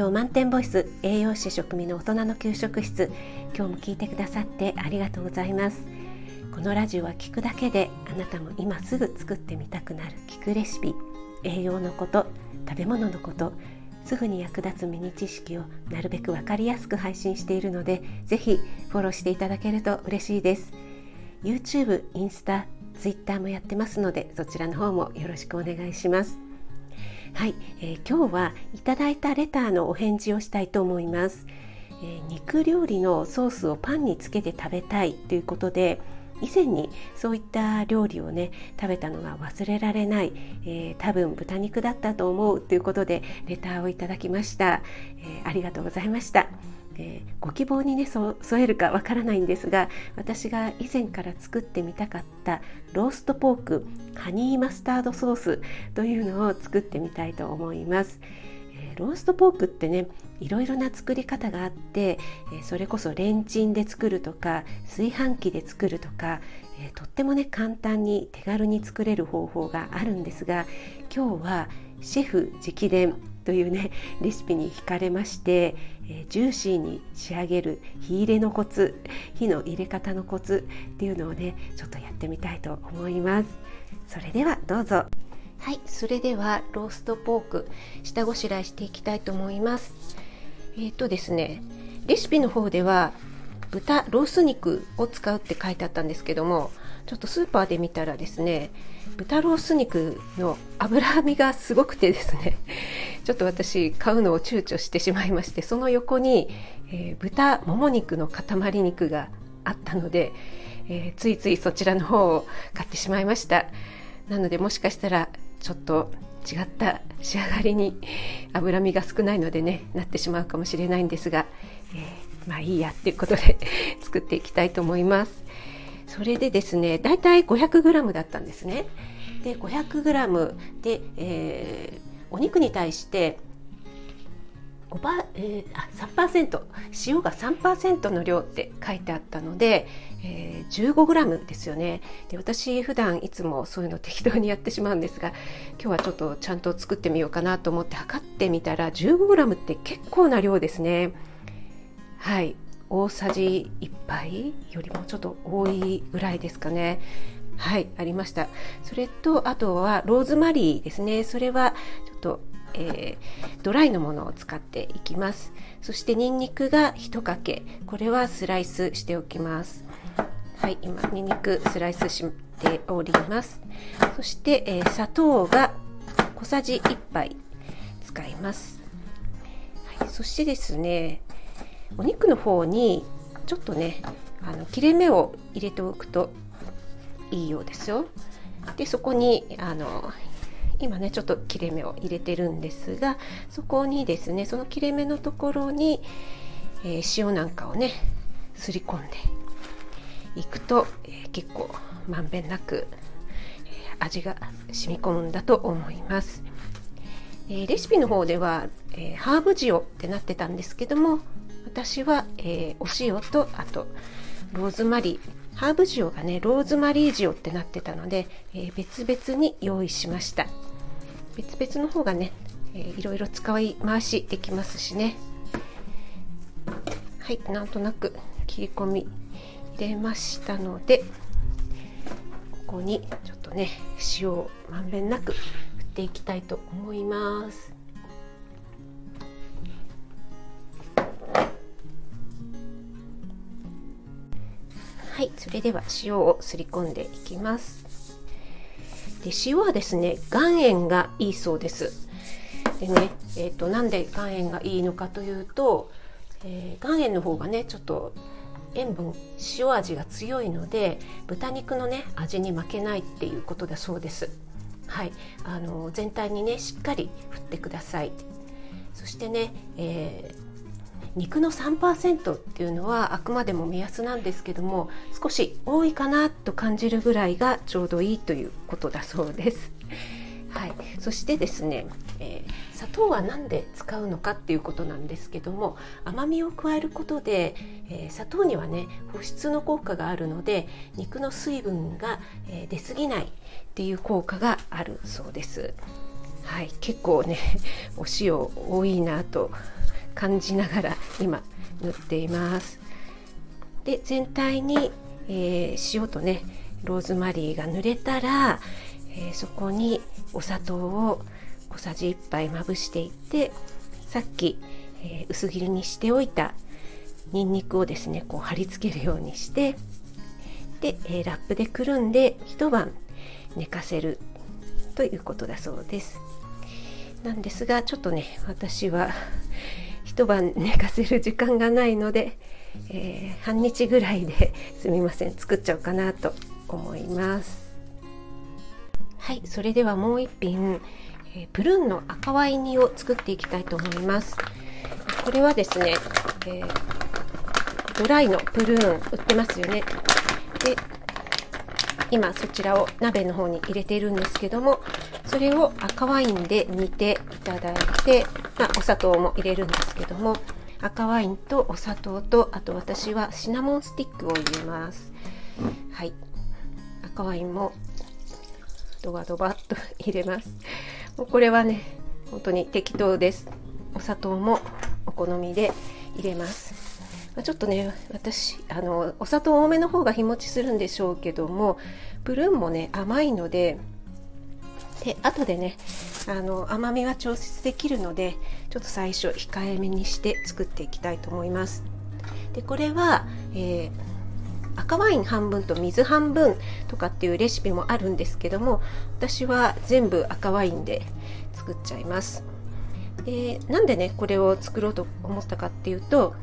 養満点ボイス栄養士食味の大人の給食室。今日も聞いてくださってありがとうございます。このラジオは聞くだけであなたも今すぐ作ってみたくなる聞くレシピ栄養のこと食べ物のことすぐに役立つミニ知識をなるべく分かりやすく配信しているのでぜひフォローしていただけると嬉しいです。YouTube、インスタ、Twitter もやってますのでそちらの方もよろしくお願いします。はい、えー、今日はいただいたレターのお返事をしたいと思います、えー、肉料理のソースをパンにつけて食べたいということで以前にそういった料理をね食べたのが忘れられない、えー、多分豚肉だったと思うということでレターをいただきました、えー、ありがとうございました、えー、ご希望にね添えるかわからないんですが私が以前から作ってみたかったローストポークハニーマスタードソースというのを作ってみたいと思います、ローストポークってねいろいろな作り方があってそれこそレンチンで作るとか炊飯器で作るとかとってもね簡単に手軽に作れる方法があるんですが今日はシェフ直伝というね レシピに惹かれましてえジューシーに仕上げる火入れのコツ火の入れ方のコツっていうのをねちょっとやってみたいと思います。それではどうぞ。はいそれではローストポーク下ごしらえしていきたいと思います。えっ、ー、とですねレシピの方では豚ロース肉を使うって書いてあったんですけどもちょっとスーパーで見たらですね豚ロース肉の脂身がすごくてですね ちょっと私買うのを躊躇してしまいましてその横に、えー、豚もも肉の塊肉があったので、えー、ついついそちらの方を買ってしまいましたなのでもしかしたらちょっと違った仕上がりに脂身が少ないのでねなってしまうかもしれないんですが、えー、まあいいやっていうことで 作っていきたいと思います。それでですねだいたい 500g だったんですね。で 500g で、えー、お肉に対して5%、えー、あ3%塩が3%の量って書いてあったので、えー、15g ですよね。で私普段いつもそういうの適当にやってしまうんですが今日はちょっとちゃんと作ってみようかなと思って測ってみたら 15g って結構な量ですね。はい。大さじ1杯よりもちょっと多いぐらいですかね。はいありました。それとあとはローズマリーですね。それはちょっとえー、ドライのものを使っていきます。そしてニンニクが1かけ。これはスライスしておきます。はい今ニンニクスライスしております。そして、えー、砂糖が小さじ1杯使います、はい、そしてですねお肉の方にちょっとねあの切れ目を入れておくといいようですよでそこにあの今ねちょっと切れ目を入れてるんですがそこにですねその切れ目のところに、えー、塩なんかをねすり込んでいくと、えー、結構まんべんなく、えー、味が染み込むんだと思います。えレシピの方では、えハーブ塩ってなってたんですけども私は、えお塩とあとローズマリー。ハーブ塩がねローズマリー塩ってなってたので、え別々に用意しました。別々の方がね、えー、いろいろ使い回しできますしね。はいなんとなく切り込み入れましたのでここにちょっとね塩をまんべんなく振っていきたいと思います。はいそれでは塩をすり込んでいきます。で塩はですね岩塩がいいそうです。でね、えーと、なんで岩塩がいいのかというと、えー、岩塩の方がねちょっと塩分塩味が強いので豚肉のね味に負けないっていうことだそうです。はいあの全体にねしっかり振ってください。そしてね、えー肉の3%っていうのはあくまでも目安なんですけども少し多いかなと感じるぐらいがちょうどいいということだそうです。はい、そしてですね、えー、砂糖は何で使うのかっていうことなんですけども甘みを加えることで、えー、砂糖にはね保湿の効果があるので肉の水分が、えー、出過ぎないっていう効果があるそうです。はい、結構ねお塩多いなと感じながら今塗っています。で全体に、えー、塩とねローズマリーが塗れたら、えー、そこにお砂糖を小さじ1杯まぶしていってさっき、えー、薄切りにしておいたにんにくをですねこう貼り付けるようにしてで、えー、ラップでくるんで一晩寝かせるということだそうです。なんですがちょっとね私は一晩寝かせる時間がないので、えー、半日ぐらいですみません。作っちゃおうかなと思います。はいそれではもう一品、えー、プルーンの赤ワイン煮を作っていきたいと思います。これはですね、えー、ドライのプルーン売ってますよね。で今そちらを鍋の方に入れているんですけどもそれを赤ワインで煮てただいて、まあ、お砂糖も入れるんですけども赤ワインとお砂糖とあと私はシナモンスティックを入れます。はい。赤ワインもドバドバっと入れます。もうこれはね本当に適当です。お砂糖もお好みで入れます。ちょっとね私あのお砂糖多めの方が日持ちするんでしょうけどもプルーンもね甘いのでで後でねあの甘みは調節できるのでちょっと最初控えめにして作っていきたいと思います。でこれは、えー、赤ワイン半分と水半分とかっていうレシピもあるんですけども私は全部赤ワインで作っちゃいます。でなんでねこれを作ろうと思ったかっていうと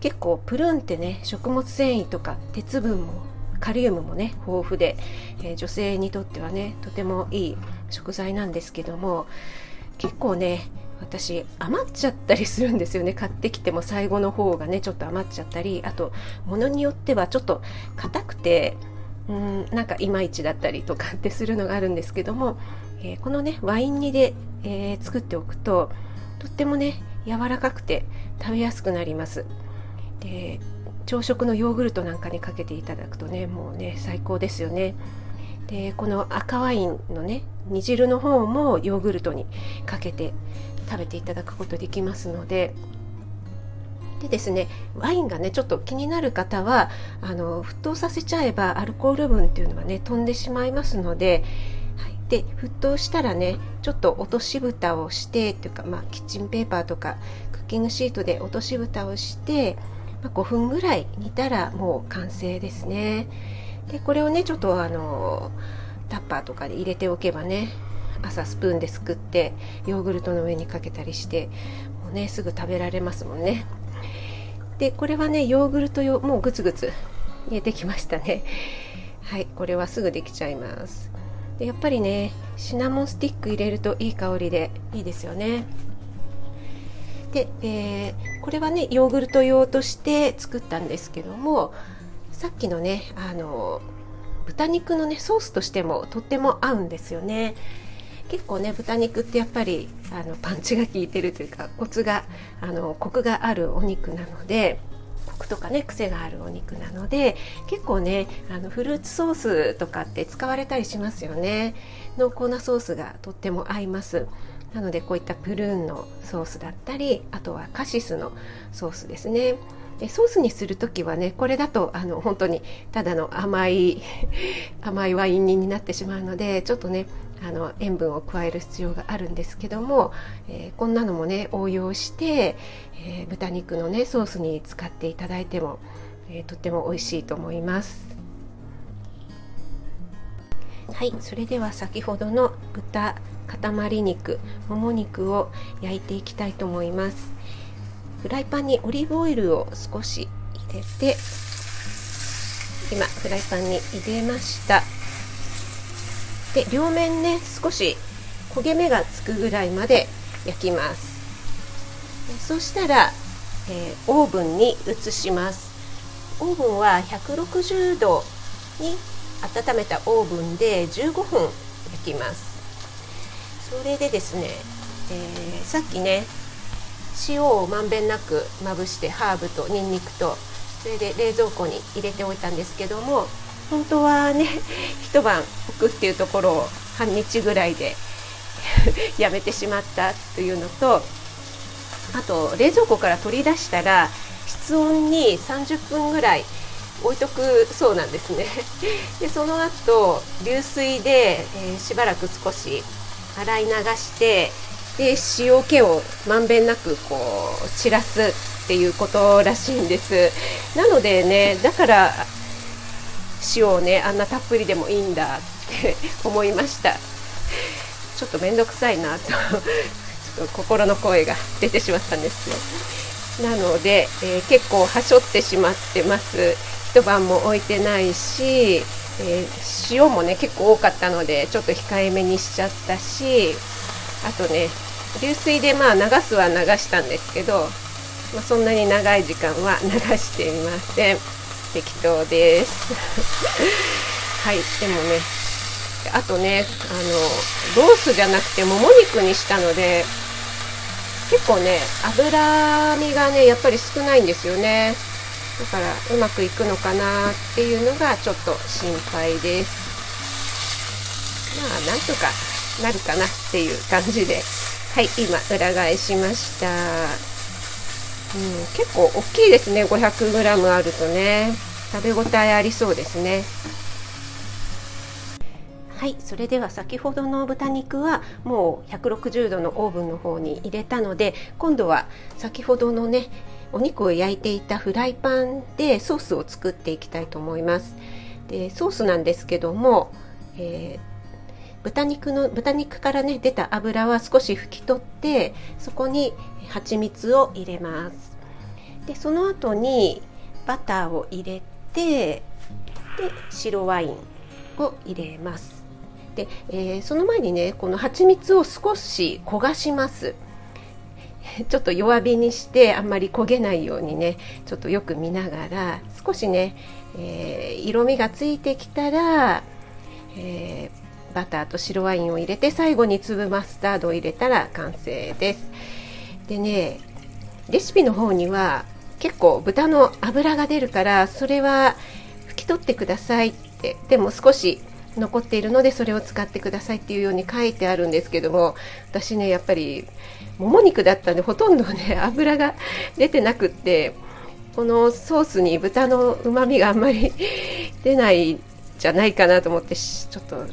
結構プルーンってね食物繊維とか鉄分もカリウムもね豊富で、えー、女性にとってはねとてもいい食材なんですけども結構ね私余っちゃったりするんですよね。買ってきても最後の方がねちょっと余っちゃったりあと物によってはちょっと硬くてうんなんかいまいちだったりとかってするのがあるんですけども、えー、このねワイン煮で、えー、作っておくととってもね柔らかくて食べやすくなります。で朝食のヨーグルトなんかにかけていただくとねもうね最高ですよね。でこの赤ワインのね煮汁の方もヨーグルトにかけて食べていただくことできますので。でですねワインがねちょっと気になる方はあの沸騰させちゃえばアルコール分っていうのはね飛んでしまいますので、はい、で沸騰したらねちょっと落とし蓋をしてっていうか、まあ、キッチンペーパーとかクッキングシートで落とし蓋をしてま5分ぐらい煮たらもう完成ですね。でこれをねちょっとあのタッパーとかで入れておけばね朝スプーンですくってヨーグルトの上にかけたりしてもうねすぐ食べられますもんね。でこれはねヨーグルト用もうグツグツ煮えてきましたね。はいこれはすぐできちゃいます。でやっぱりねシナモンスティック入れるといい香りでいいですよね。で、えー、これはねヨーグルト用として作ったんですけどもさっきのねあの豚肉のねソースとしてもとっても合うんですよね。結構ね豚肉ってやっぱりあのパンチが効いてるというかコツがあのコクがあるお肉なのでコクとかね癖があるお肉なので結構ねあのフルーツソースとかって使われたりしますよね。濃厚なソースがとっても合います。なのでこういったプルーンのソースだったりあとはカシスのソースですねでソースにする時はねこれだとあの本当にただの甘い 甘いワイン煮になってしまうのでちょっとねあの塩分を加える必要があるんですけども、えー、こんなのもね応用して、えー、豚肉のねソースに使っていただいても、えー、とっても美味しいと思います。はいそれでは先ほどの豚塊肉もも肉を焼いていきたいと思います。フライパンにオリーブオイルを少し入れて今フライパンに入れました。で両面ね少し焦げ目がつくぐらいまで焼きます。そしたら、えー、オーブンに移します。オーブンは160度に温めたオーブンで15分焼きます。それでですね、えー、さっきね塩をまんべんなくまぶしてハーブとニンニクとそれで冷蔵庫に入れておいたんですけども本当はね 一晩置くっていうところを半日ぐらいで やめてしまったというのとあと冷蔵庫から取り出したら室温に30分ぐらい置いとくそうなんですね。でその後流水で、えー、しばらく少し洗い流してで塩気をまんべんなくこう散らすっていうことらしいんです。なのでねだから塩をねあんなたっぷりでもいいんだって思いました。ちょっと面倒くさいなとちょっと心の声が出てしまったんですよ。なので、えー、結構はしょってしまってます。一晩も置いてないし、えー、塩もね結構多かったのでちょっと控えめにしちゃったしあとね流水でまあ流すは流したんですけど、まあ、そんなに長い時間は 流していません。適当です。はいでもねあとねあのロースじゃなくてもも肉にしたので結構ね脂身がねやっぱり少ないんですよね。だからうまくいくのかなっていうのがちょっと心配です。まあなんとかなるかなっていう感じで。はい今裏返しました。うん、結構大きいですね。500g あるとね。食べ応えありそうですね。はいそれでは先ほどの豚肉はもう160度のオーブンの方に入れたので今度は先ほどのねお肉を焼いていたフライパンでソースを作っていきたいと思います。でソースなんですけども、えー、豚肉の豚肉からね出た油は少し拭き取ってそこに蜂蜜を入れます。でその後にバターを入れてで白ワインを入れます。で、えー、その前にねこの蜂蜜を少し焦がします。ちょっと弱火にしてあんまり焦げないようにねちょっとよく見ながら少しね、えー、色味がついてきたら、えー、バターと白ワインを入れて最後に粒マスタードを入れたら完成です。でねレシピの方には結構豚の脂が出るからそれは拭き取ってくださいって。でも少し残っているのでそれを使ってくださいっていうように書いてあるんですけども私ねやっぱりもも肉だったんでほとんどね 油が出てなくってこのソースに豚のうまみがあんまり 出ないじゃないかなと思ってちょっと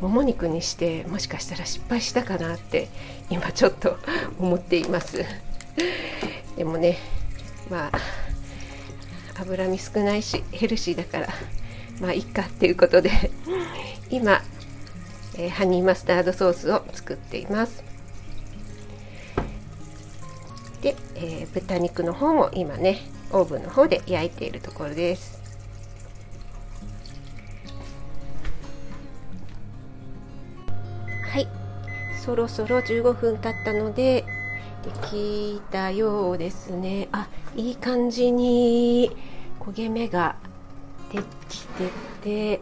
もも肉にしてもしかしたら失敗したかなって今ちょっと 思っています。でもねまあ脂身少ないしヘルシーだから。まあいっかっていうことで 今、えー、ハニーマスタードソースを作っています。で、えー、豚肉の方も今ねオーブンの方で焼いているところです。はい。そろそろ15分経ったのでできたようですね。あいい感じに焦げ目ができてて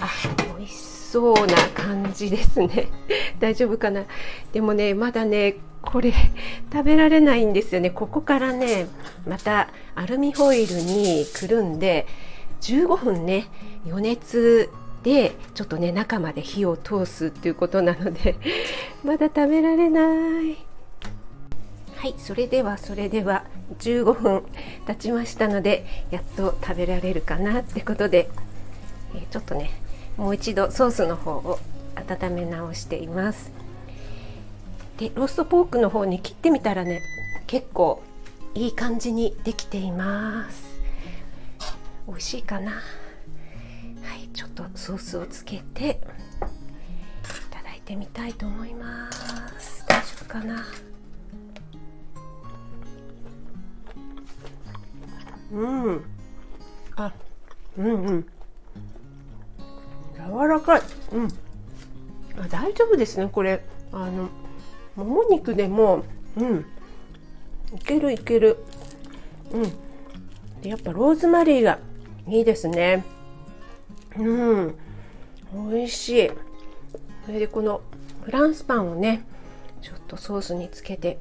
あ美味しそうな感じですね。大丈夫かな？でもねまだねこれ食べられないんですよね。ここからねまたアルミホイルにくるんで15分ね余熱でちょっとね中まで火を通すっていうことなので まだ食べられない。はいそれではそれでは15分経ちましたのでやっと食べられるかなってことで、え、ちょっとねもう一度ソースの方を温め直しています。でローストポークの方に切ってみたらね結構いい感じにできています。美味しいかな。はいちょっとソースをつけていただいてみたいと思います。大丈夫かな。うん。あうんうん。柔らかい。うん。あ大丈夫ですねこれ。あのもも肉でもうん。いけるいける。うん。でやっぱローズマリーがいいですね。うん。美味しい。それでこのフランスパンをねちょっとソースにつけて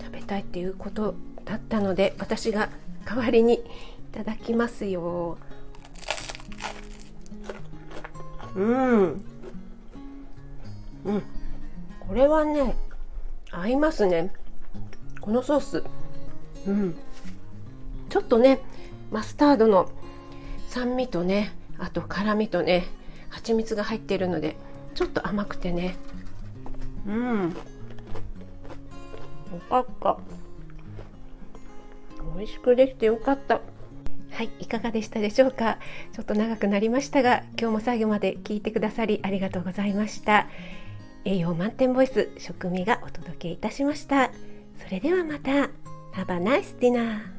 食べたいっていうことだったので私が代わりにいただきますよ。うん。うん。これはね合いますね。このソース。うん。ちょっとねマスタードの酸味とねあと辛みとね蜂蜜が入っているのでちょっと甘くてね。うん。よかった美味しくできてよかった。はい、いかがでしたでしょうか？ちょっと長くなりましたが今日も最後まで聞いてくださりありがとうございました。栄養満点ボイス食味がお届けいたしました。それではまた。Have a nice dinner